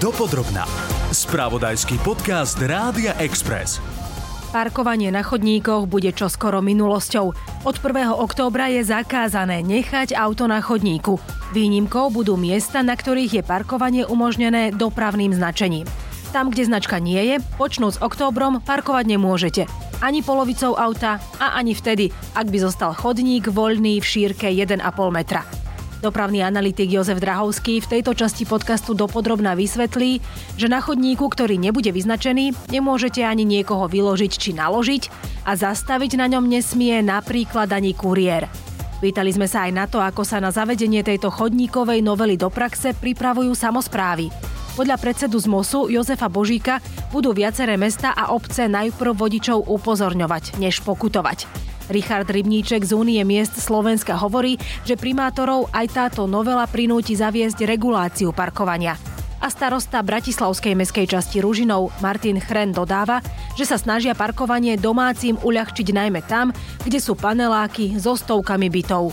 Dopodrobná. Spravodajský podcast Rádia Express. Parkovanie na chodníkoch bude čoskoro minulosťou. Od 1. októbra je zakázané nechať auto na chodníku. Výnimkou budú miesta, na ktorých je parkovanie umožnené dopravným značením. Tam, kde značka nie je, počnúc s októbrom parkovať nemôžete. Ani polovicou auta a ani vtedy, ak by zostal chodník voľný v šírke 1,5 metra. Dopravný analytik Jozef Drahovský v tejto časti podcastu dopodrobná vysvetlí, že na chodníku, ktorý nebude vyznačený, nemôžete ani niekoho vyložiť či naložiť a zastaviť na ňom nesmie napríklad ani kuriér. Pýtali sme sa aj na to, ako sa na zavedenie tejto chodníkovej novely do praxe pripravujú samozprávy. Podľa predsedu z MOSu Jozefa Božíka budú viaceré mesta a obce najprv vodičov upozorňovať, než pokutovať. Richard Rybníček z Únie miest Slovenska hovorí, že primátorov aj táto novela prinúti zaviesť reguláciu parkovania. A starosta Bratislavskej meskej časti Ružinov Martin Chren dodáva, že sa snažia parkovanie domácim uľahčiť najmä tam, kde sú paneláky so stovkami bytov.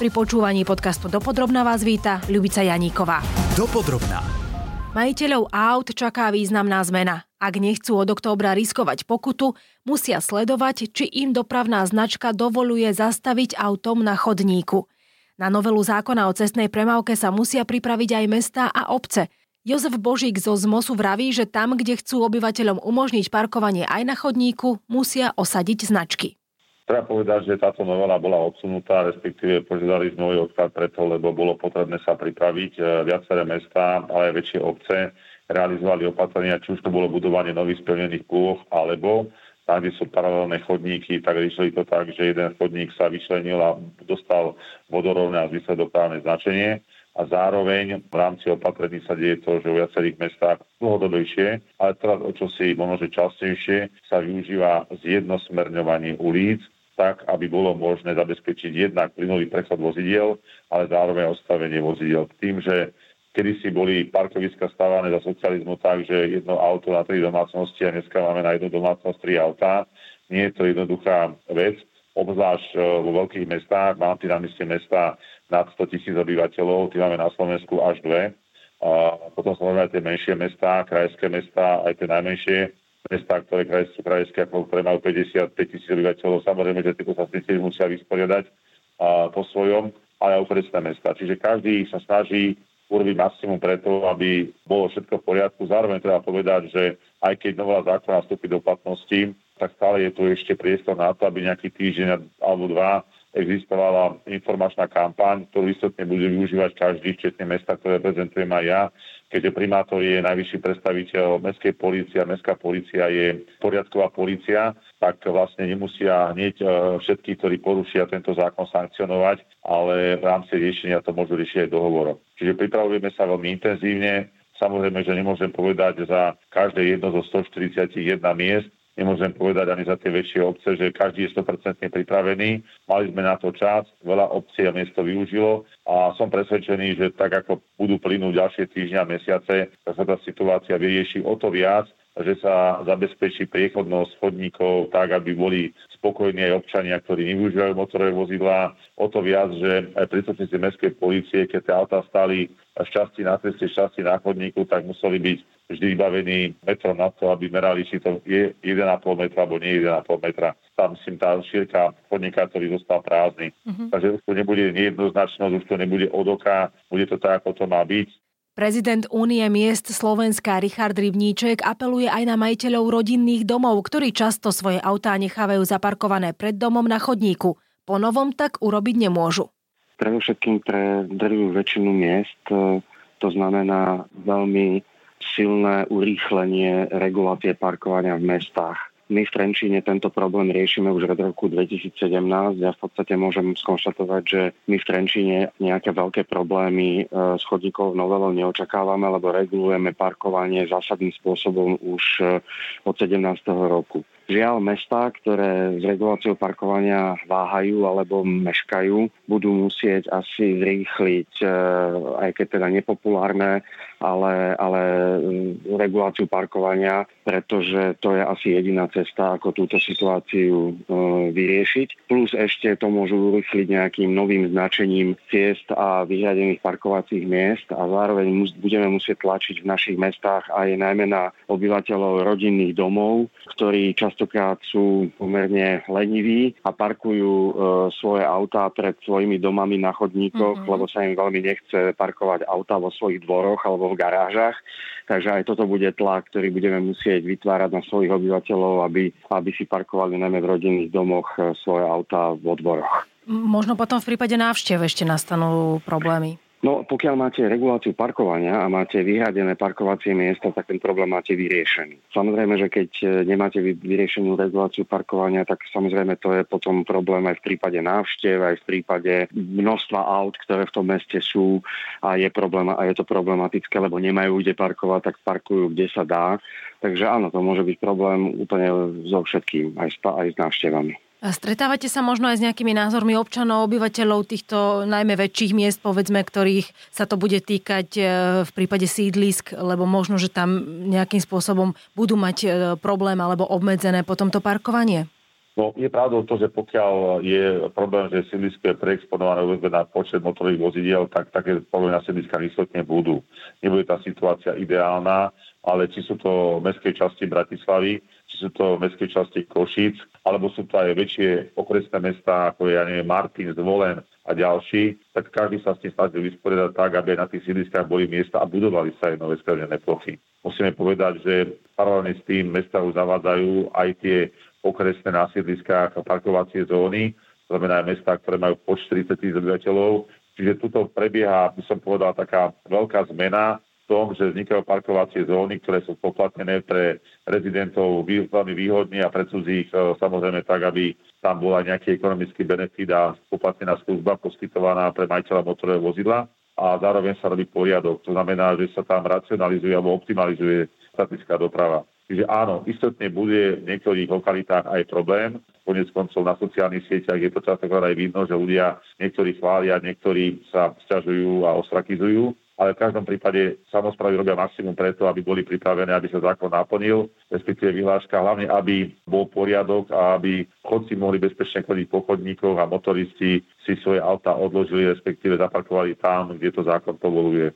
Pri počúvaní podcastu Dopodrobná vás víta Ľubica Janíková. Dopodrobná. Majiteľov aut čaká významná zmena. Ak nechcú od októbra riskovať pokutu, musia sledovať, či im dopravná značka dovoluje zastaviť autom na chodníku. Na novelu zákona o cestnej premávke sa musia pripraviť aj mesta a obce. Jozef Božík zo ZMOSu vraví, že tam, kde chcú obyvateľom umožniť parkovanie aj na chodníku, musia osadiť značky. Treba povedať, že táto novela bola odsunutá, respektíve požiadali sme ju odklad preto, lebo bolo potrebné sa pripraviť. E, viaceré mesta, ale aj väčšie obce realizovali opatrenia, či už to bolo budovanie nových spevnených plôch, alebo tam, kde sú paralelné chodníky, tak riešili to tak, že jeden chodník sa vyčlenil a dostal vodorovné a zmysle dopravné značenie a zároveň v rámci opatrení sa deje to, že v viacerých mestách dlhodobejšie, ale teraz o čo si možno, častejšie sa využíva zjednosmerňovanie ulic, tak, aby bolo možné zabezpečiť jednak plynulý prechod vozidiel, ale zároveň ostavenie vozidiel. Tým, že kedysi boli parkoviska stávané za socializmu tak, že jedno auto na tri domácnosti a dneska máme na jednu domácnosť tri autá. Nie je to jednoduchá vec, obzvlášť e, vo veľkých mestách, mám tým na mysle mesta nad 100 tisíc obyvateľov, tým máme na Slovensku až dve. A potom samozrejme aj tie menšie mestá, krajské mestá, aj tie najmenšie mestá, ktoré kraj, sú krajské, ako ktoré majú 55 tisíc obyvateľov. Samozrejme, že tieto sa s musia vysporiadať a, po svojom, ale aj okresné mesta. Čiže každý sa snaží urobiť maximum preto, aby bolo všetko v poriadku. Zároveň treba povedať, že aj keď nová zákona vstúpi do platnosti, tak stále je tu ešte priestor na to, aby nejaký týždeň alebo dva existovala informačná kampaň, ktorú istotne bude využívať každý, včetne mesta, ktoré reprezentujem aj ja, keďže primátor je najvyšší predstaviteľ mestskej policie a mestská policia je poriadková policia, tak vlastne nemusia hneď e, všetky, ktorí porušia tento zákon sankcionovať, ale v rámci riešenia to môžu riešiť aj dohovorom. Čiže pripravujeme sa veľmi intenzívne. Samozrejme, že nemôžem povedať za každé jedno zo 141 miest, Nemôžem povedať ani za tie väčšie obce, že každý je 100% pripravený. Mali sme na to čas, veľa obcí a miesto využilo a som presvedčený, že tak ako budú plynúť ďalšie týždňa a mesiace, tak sa tá situácia vyrieši o to viac, že sa zabezpečí priechodnosť chodníkov tak, aby boli spokojní aj občania, ktorí nevyužívajú motorové vozidlá. O to viac, že aj príslušníci mestskej policie, keď tie autá stali šťastí na ceste, šťastí na chodníku, tak museli byť vždy vybavení metrom na to, aby merali, či to je 1,5 metra alebo nie 1,5 metra. Tam myslím, tá šírka chodníka, ktorý zostal prázdny. Uh-huh. Takže už to nebude nejednoznačnosť, už to nebude od oka, bude to tak, ako to má byť. Prezident Únie miest Slovenska Richard Rybníček apeluje aj na majiteľov rodinných domov, ktorí často svoje autá nechávajú zaparkované pred domom na chodníku. Po novom tak urobiť nemôžu. Predovšetkým pre drvú väčšinu miest e, to znamená veľmi silné urýchlenie regulácie parkovania v mestách. My v Trenčíne tento problém riešime už od roku 2017. Ja v podstate môžem skonštatovať, že my v Trenčíne nejaké veľké problémy e, s chodníkov novelou neočakávame, lebo regulujeme parkovanie zásadným spôsobom už e, od 17. roku. Žiaľ, mestá, ktoré s reguláciou parkovania váhajú alebo meškajú, budú musieť asi zrýchliť, e, aj keď teda nepopulárne, ale, ale reguláciu parkovania, pretože to je asi jediná cesta, ako túto situáciu e, vyriešiť. Plus ešte to môžu urychliť nejakým novým značením ciest a vyhradených parkovacích miest a zároveň budeme musieť tlačiť v našich mestách aj najmä na obyvateľov rodinných domov, ktorí častokrát sú pomerne leniví a parkujú e, svoje autá pred svojimi domami na chodníkoch, mm-hmm. lebo sa im veľmi nechce parkovať auta vo svojich dvoroch alebo v garážach. Takže aj toto bude tlak, ktorý budeme musieť vytvárať na svojich obyvateľov, aby, aby si parkovali najmä v rodinných domoch e, svoje autá vo dvoroch. Možno potom v prípade návštev ešte nastanú problémy. No pokiaľ máte reguláciu parkovania a máte vyhradené parkovacie miesta, tak ten problém máte vyriešený. Samozrejme, že keď e, nemáte vyriešenú reguláciu parkovania, tak samozrejme to je potom problém aj v prípade návštev, aj v prípade množstva aut, ktoré v tom meste sú a je, problém, a je to problematické, lebo nemajú kde parkovať, tak parkujú kde sa dá. Takže áno, to môže byť problém úplne so všetkým, aj s, aj s návštevami. Stretávate sa možno aj s nejakými názormi občanov, obyvateľov týchto najmä väčších miest, povedzme, ktorých sa to bude týkať e, v prípade sídlisk, lebo možno, že tam nejakým spôsobom budú mať e, problém alebo obmedzené potom to parkovanie? No, je pravdou to, že pokiaľ je problém, že sídlisko je preexponované na počet motorových vozidiel, tak také problémy na sídliskách istotne budú. Nebude tá situácia ideálna, ale či sú to mestské časti Bratislavy, či sú to mestské časti Košíc, alebo sú to aj väčšie okresné mesta, ako je, ja neviem, Martin, Zvolen a ďalší, tak každý sa s tým snažil vysporiadať tak, aby na tých sídliskách boli miesta a budovali sa aj nové spevnené plochy. Musíme povedať, že paralelne s tým mesta už zavádzajú aj tie okresné na sídliskách parkovacie zóny, znamená aj mesta, ktoré majú po 40 tisíc obyvateľov. Čiže tuto prebieha, by som povedal, taká veľká zmena tom, že vznikajú parkovacie zóny, ktoré sú poplatnené pre rezidentov veľmi výhodne a pre cudzích e, samozrejme tak, aby tam bola nejaký ekonomický benefit a poplatnená služba poskytovaná pre majiteľa motorového vozidla a zároveň sa robí poriadok. To znamená, že sa tam racionalizuje alebo optimalizuje statická doprava. Čiže áno, istotne bude v niektorých lokalitách aj problém. Konec koncov na sociálnych sieťach je to častokrát aj vidno, že ľudia niektorí chvália, niektorí sa sťažujú a ostrakizujú ale v každom prípade samozprávy robia maximum preto, aby boli pripravené, aby sa zákon naplnil, respektíve vyhláška, hlavne aby bol poriadok a aby chodci mohli bezpečne chodiť po chodníkoch a motoristi si svoje auta odložili, respektíve zaparkovali tam, kde to zákon povoluje.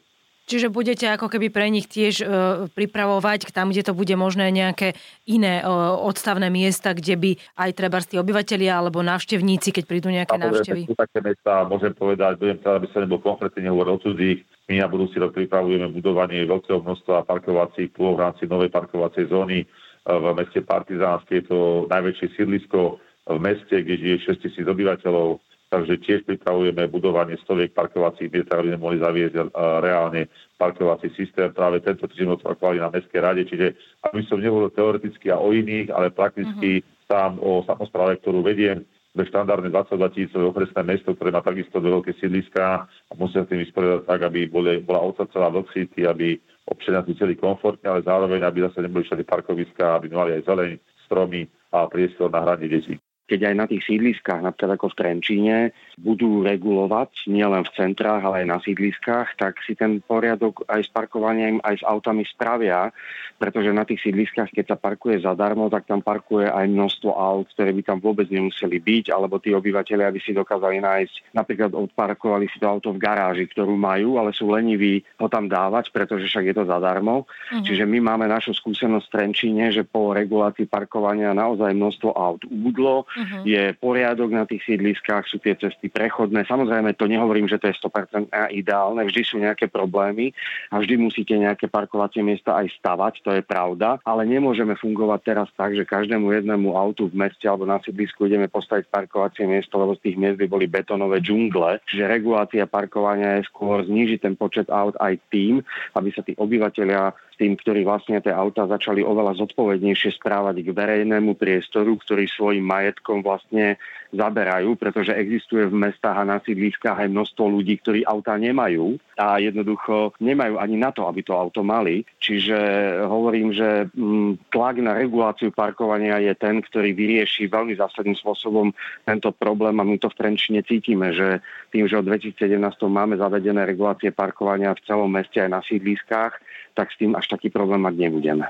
Čiže budete ako keby pre nich tiež e, pripravovať tam, kde to bude možné nejaké iné e, odstavné miesta, kde by aj treba tí obyvateľia alebo návštevníci, keď prídu nejaké návštevy. Sú také mesta, môžem povedať, budem chcel, aby sa nebol konkrétne nehovoril o cudzích. My na budúci rok pripravujeme budovanie veľkého množstva parkovacích plôch v rámci novej parkovacej zóny e, v meste Partizánske. Je to najväčšie sídlisko v meste, kde žije 6 tisíc obyvateľov Takže tiež pripravujeme budovanie stoviek parkovacích miest, aby sme mohli zaviesť reálne parkovací systém. Práve tento týždeň odparkovali na Mestskej rade, čiže aby som nehovoril teoreticky a o iných, ale prakticky uh-huh. sám o samozpráve, ktorú vediem, ve štandardné 22 tisícové okresné mesto, ktoré má takisto dve veľké sídliska a musia s tým vysporiadať tak, aby boli, bola odsacela vlh aby občania cítili komfortne, ale zároveň, aby zase neboli všade parkoviska, aby mali aj zeleň, stromy a priestor na hranie detí keď aj na tých sídliskách, napríklad ako v Trenčíne, budú regulovať nielen v centrách, ale aj na sídliskách, tak si ten poriadok aj s parkovaním, aj s autami spravia, pretože na tých sídliskách, keď sa parkuje zadarmo, tak tam parkuje aj množstvo aut, ktoré by tam vôbec nemuseli byť, alebo tí obyvateľia by si dokázali nájsť, napríklad odparkovali si to auto v garáži, ktorú majú, ale sú leniví ho tam dávať, pretože však je to zadarmo. Uh-huh. Čiže my máme našu skúsenosť v Trenčíne, že po regulácii parkovania naozaj množstvo aut ubudlo, uh-huh. je poriadok na tých sídliskách, sú tie cesty prechodné. Samozrejme, to nehovorím, že to je 100% ideálne, vždy sú nejaké problémy a vždy musíte nejaké parkovacie miesta aj stavať, to je pravda, ale nemôžeme fungovať teraz tak, že každému jednému autu v meste alebo na sídlisku ideme postaviť parkovacie miesto, lebo z tých miest by boli betonové džungle. Čiže regulácia parkovania je skôr znížiť ten počet aut aj tým, aby sa tí obyvateľia tým, ktorí vlastne tie auta začali oveľa zodpovednejšie správať k verejnému priestoru, ktorý svojim majetkom vlastne zaberajú, pretože existuje v mestách a na sídliskách aj množstvo ľudí, ktorí auta nemajú a jednoducho nemajú ani na to, aby to auto mali. Čiže hovorím, že mm, tlak na reguláciu parkovania je ten, ktorý vyrieši veľmi zásadným spôsobom tento problém a my to v Trenčine cítime, že tým, že od 2017 máme zavedené regulácie parkovania v celom meste aj na sídliskách, tak s tým až taký problém mať nebudeme.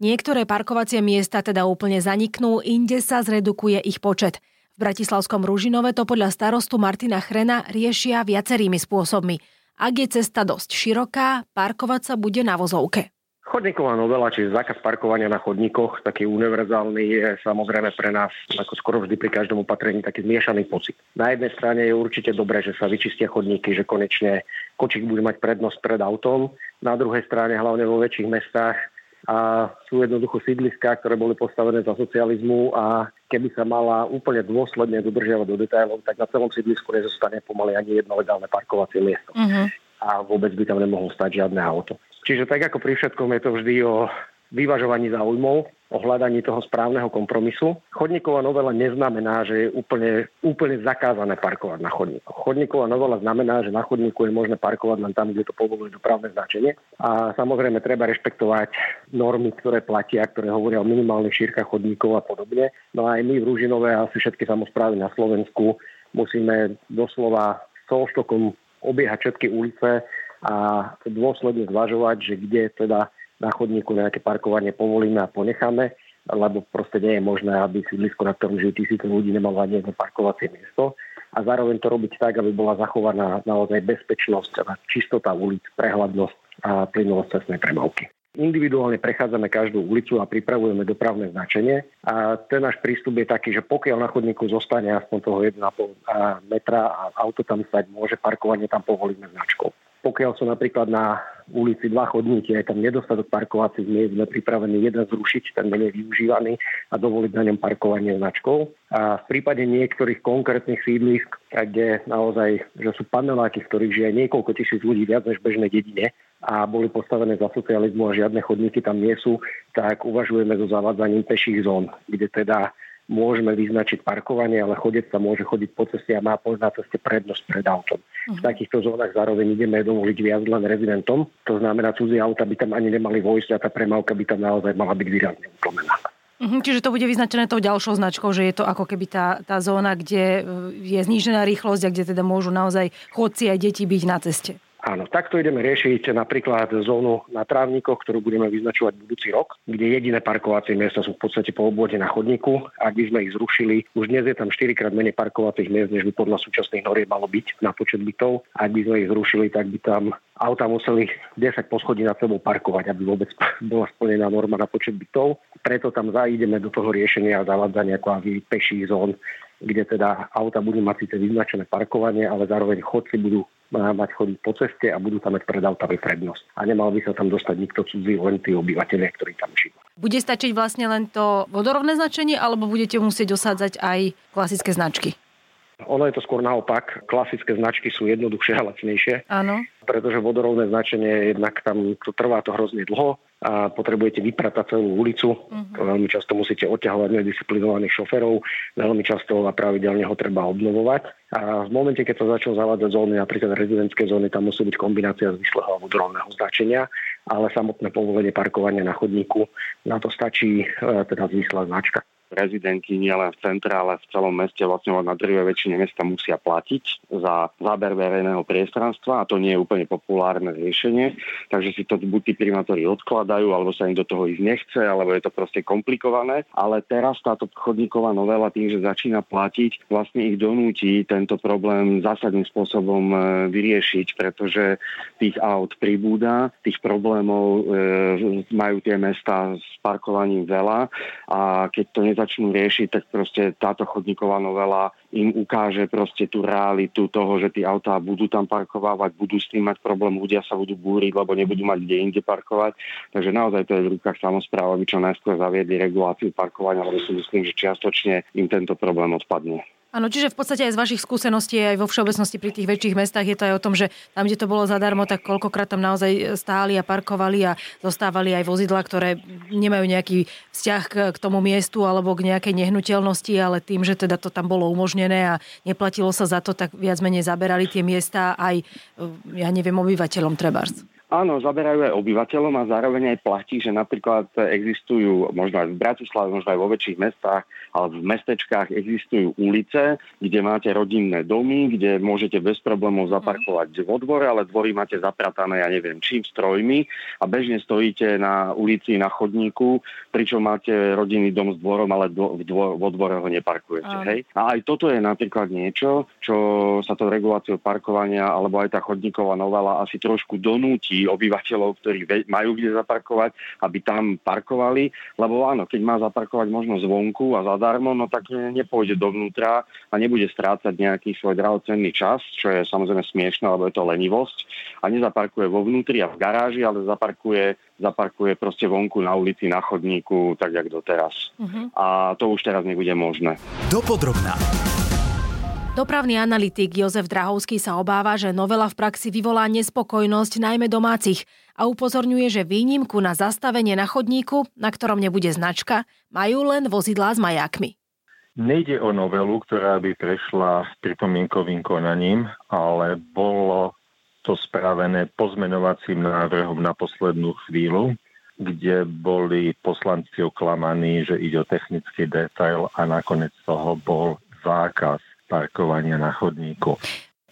Niektoré parkovacie miesta teda úplne zaniknú, inde sa zredukuje ich počet. V Bratislavskom Ružinove to podľa starostu Martina Chrena riešia viacerými spôsobmi. Ak je cesta dosť široká, parkovať sa bude na vozovke. Chodníková novela, čiže zákaz parkovania na chodníkoch, taký univerzálny, je samozrejme pre nás, ako skoro vždy pri každom opatrení, taký zmiešaný pocit. Na jednej strane je určite dobré, že sa vyčistia chodníky, že konečne kočík bude mať prednosť pred autom. Na druhej strane, hlavne vo väčších mestách, a sú jednoducho sídliská, ktoré boli postavené za socializmu a keby sa mala úplne dôsledne dodržiavať do detailov, tak na celom sídlisku nezostane pomaly ani jedno legálne parkovacie miesto. Uh-huh. A vôbec by tam nemohlo stať žiadne auto. Čiže tak ako pri všetkom je to vždy o vyvažovaní záujmov, o hľadaní toho správneho kompromisu. Chodníková novela neznamená, že je úplne, úplne zakázané parkovať na chodníkoch. Chodníková novela znamená, že na chodníku je možné parkovať len tam, kde to povoluje dopravné značenie. A samozrejme treba rešpektovať normy, ktoré platia, ktoré hovoria o minimálnych šírkach chodníkov a podobne. No a aj my v Rúžinové a asi všetky samozprávy na Slovensku musíme doslova solštokom obiehať všetky ulice a dôsledne zvažovať, že kde teda na chodníku nejaké parkovanie povolíme a ponecháme, lebo proste nie je možné, aby sídlisko, na ktorom žijú tisíce ľudí, nemalo ani jedno parkovacie miesto a zároveň to robiť tak, aby bola zachovaná naozaj bezpečnosť, čistota ulic, prehľadnosť a plynulosť cestnej premávky. Individuálne prechádzame každú ulicu a pripravujeme dopravné značenie a ten náš prístup je taký, že pokiaľ na chodníku zostane aspoň toho 1,5 metra a auto tam stať môže, parkovanie tam povolíme značkou. Pokiaľ sú napríklad na ulici dva chodníky, je tam nedostatok parkovacích miest, sme pripravení jeden zrušiť, ten menej využívaný a dovoliť na ňom parkovanie značkou. A v prípade niektorých konkrétnych sídlisk, kde naozaj že sú paneláky, v ktorých žije niekoľko tisíc ľudí viac než bežnej dedine a boli postavené za socializmu a žiadne chodníky tam nie sú, tak uvažujeme so zavádzaním peších zón, kde teda môžeme vyznačiť parkovanie, ale chodec sa môže chodiť po ceste a má na ceste prednosť pred autom. Uh-huh. V mhm. takýchto zónach zároveň ideme dovoliť viac len rezidentom, to znamená, cudzie auta by tam ani nemali vojsť a tá premávka by tam naozaj mala byť výrazne utlmená. Uh-huh, čiže to bude vyznačené tou ďalšou značkou, že je to ako keby tá, tá zóna, kde je znížená rýchlosť a kde teda môžu naozaj chodci aj deti byť na ceste. Áno, takto ideme riešiť napríklad zónu na trávnikoch, ktorú budeme vyznačovať budúci rok, kde jediné parkovacie miesta sú v podstate po obvode na chodníku. Ak by sme ich zrušili, už dnes je tam 4 krát menej parkovacích miest, než by podľa súčasných noriem malo byť na počet bytov. Ak by sme ich zrušili, tak by tam auta museli 10 poschodí nad sebou parkovať, aby vôbec bola splnená norma na počet bytov. Preto tam zaídeme do toho riešenia a zavádzania kvázi peších zón, kde teda auta budú mať síce vyznačené parkovanie, ale zároveň chodci budú mať chodiť po ceste a budú tam mať pred autami prednosť. A nemal by sa tam dostať nikto cudzí, len tí obyvateľia, ktorí tam žijú. Bude stačiť vlastne len to vodorovné značenie, alebo budete musieť dosádzať aj klasické značky? Ono je to skôr naopak. Klasické značky sú jednoduchšie a lacnejšie. Áno. Pretože vodorovné značenie, jednak tam to trvá to hrozne dlho a potrebujete vypratať celú ulicu. Uh-huh. Veľmi často musíte odťahovať nedisciplinovaných šoferov, veľmi často a pravidelne ho treba obnovovať. A v momente, keď sa začal zavádzať zóny, napríklad rezidentské zóny, tam musí byť kombinácia zvyšlého a vodorovného značenia, ale samotné povolenie parkovania na chodníku, na to stačí e, teda zvyšlá značka rezidenti nielen v centre, ale v celom meste vlastne na drve väčšine mesta musia platiť za záber verejného priestranstva a to nie je úplne populárne riešenie, takže si to buď tí primátori odkladajú, alebo sa im do toho ísť nechce, alebo je to proste komplikované. Ale teraz táto chodníková novela tým, že začína platiť, vlastne ich donúti tento problém zásadným spôsobom e, vyriešiť, pretože tých aut pribúda, tých problémov e, majú tie mesta s parkovaním veľa a keď to neza začnú riešiť, tak proste táto chodníková novela im ukáže proste tú realitu toho, že tí autá budú tam parkovávať, budú s tým mať problém, ľudia sa budú búriť, lebo nebudú mať kde inde parkovať. Takže naozaj to je v rukách samozpráv, aby čo najskôr zaviedli reguláciu parkovania, lebo si myslím, že čiastočne im tento problém odpadne. Áno, čiže v podstate aj z vašich skúseností, aj vo všeobecnosti pri tých väčších mestách je to aj o tom, že tam, kde to bolo zadarmo, tak koľkokrát tam naozaj stáli a parkovali a zostávali aj vozidla, ktoré nemajú nejaký vzťah k, tomu miestu alebo k nejakej nehnuteľnosti, ale tým, že teda to tam bolo umožnené a neplatilo sa za to, tak viac menej zaberali tie miesta aj, ja neviem, obyvateľom Trebars. Áno, zaberajú aj obyvateľom a zároveň aj platí, že napríklad existujú, možno aj v Bratislave, možno aj vo väčších mestách, ale v mestečkách existujú ulice, kde máte rodinné domy, kde môžete bez problémov zaparkovať vo dvore, ale dvory máte zapratané, ja neviem čím, strojmi a bežne stojíte na ulici, na chodníku, pričom máte rodinný dom s dvorom, ale v dvor, vo dvore ho neparkujete. Hej? A aj toto je napríklad niečo, čo sa to reguláciou parkovania alebo aj tá chodníková novela asi trošku donúti obyvateľov, ktorí majú kde zaparkovať, aby tam parkovali, lebo áno, keď má zaparkovať možno zvonku a zadarmo, no tak nepôjde dovnútra a nebude strácať nejaký svoj drahocenný čas, čo je samozrejme smiešne, lebo je to lenivosť a nezaparkuje vo vnútri a v garáži, ale zaparkuje zaparkuje proste vonku na ulici, na chodníku, tak jak doteraz. Uh-huh. A to už teraz nebude možné. Dopodrobná. Dopravný analytik Jozef Drahovský sa obáva, že novela v praxi vyvolá nespokojnosť najmä domácich a upozorňuje, že výnimku na zastavenie na chodníku, na ktorom nebude značka, majú len vozidlá s majákmi. Nejde o novelu, ktorá by prešla pripomienkovým konaním, ale bolo to spravené pozmenovacím návrhom na poslednú chvíľu, kde boli poslanci oklamaní, že ide o technický detail a nakoniec toho bol zákaz parkovania na chodníku.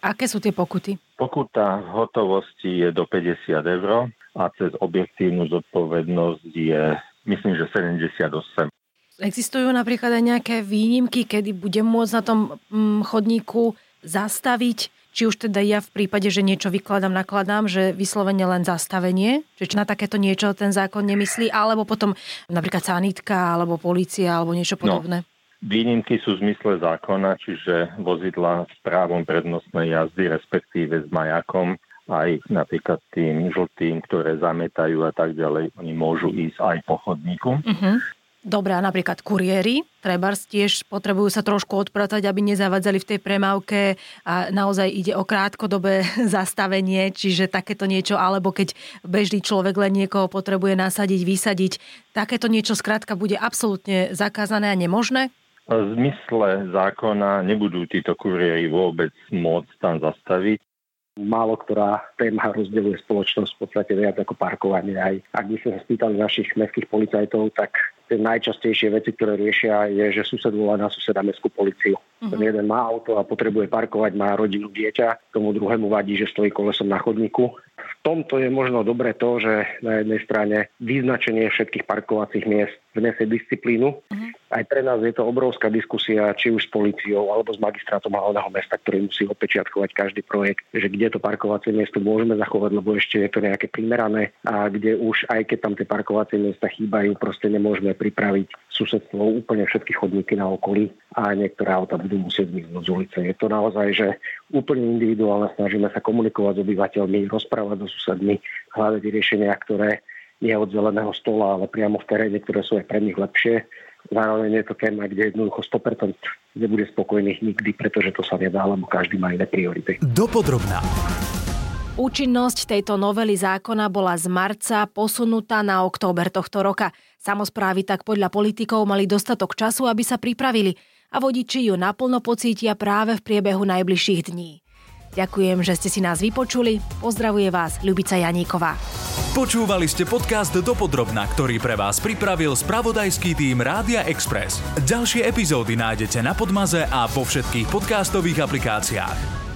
Aké sú tie pokuty? Pokuta v hotovosti je do 50 eur a cez objektívnu zodpovednosť je, myslím, že 78. Existujú napríklad aj nejaké výnimky, kedy budem môcť na tom mm, chodníku zastaviť, či už teda ja v prípade, že niečo vykladám, nakladám, že vyslovene len zastavenie, že či na takéto niečo ten zákon nemyslí, alebo potom napríklad sanitka, alebo policia, alebo niečo no, podobné. No. Výnimky sú v zmysle zákona, čiže vozidla s právom prednostnej jazdy, respektíve s majakom, aj napríklad tým žltým, ktoré zametajú a tak ďalej, oni môžu ísť aj po chodníku. Uh-huh. Dobre, a napríklad kuriéri, trebárs tiež potrebujú sa trošku odpratať, aby nezavadzali v tej premávke a naozaj ide o krátkodobé zastavenie, čiže takéto niečo, alebo keď bežný človek len niekoho potrebuje nasadiť, vysadiť, takéto niečo skrátka bude absolútne zakázané a nemožné? V zmysle zákona nebudú títo kuriéri vôbec môcť tam zastaviť. Málo ktorá téma rozdeľuje spoločnosť v podstate viac ako parkovanie. Aj ak by sme sa spýtali našich mestských policajtov, tak tie najčastejšie veci, ktoré riešia, je, že sused volá na suseda mestskú policiu. Uh-huh. Ten jeden má auto a potrebuje parkovať, má rodinu dieťa, tomu druhému vadí, že stojí kolesom na chodníku. V tomto je možno dobre to, že na jednej strane vyznačenie všetkých parkovacích miest vnesie disciplínu. Uh-huh. Aj pre nás je to obrovská diskusia, či už s policiou alebo s magistrátom hlavného mesta, ktorý musí opečiatkovať každý projekt, že kde to parkovacie miesto môžeme zachovať, lebo ešte je to nejaké primerané a kde už aj keď tam tie parkovacie miesta chýbajú, proste nemôžeme pripraviť susedstvo úplne všetky chodníky na okolí a niektoré auta budú musieť zmiznúť z ulice. Je to naozaj, že úplne individuálne snažíme sa komunikovať s obyvateľmi, rozprávať so susedmi, hľadať riešenia, ktoré nie od zeleného stola, ale priamo v teréne, ktoré sú aj pre nich lepšie. Zároveň je to téma, kde jednoducho 100% nebude spokojných nikdy, pretože to sa nedá, lebo každý má iné priority. Dopodrobná. Účinnosť tejto novely zákona bola z marca posunutá na október tohto roka. Samozprávy tak podľa politikov mali dostatok času, aby sa pripravili a vodiči ju naplno pocítia práve v priebehu najbližších dní. Ďakujem, že ste si nás vypočuli. Pozdravuje vás Ľubica Janíková. Počúvali ste podcast Dopodrobna, ktorý pre vás pripravil spravodajský tým Rádia Express. Ďalšie epizódy nájdete na Podmaze a vo všetkých podcastových aplikáciách.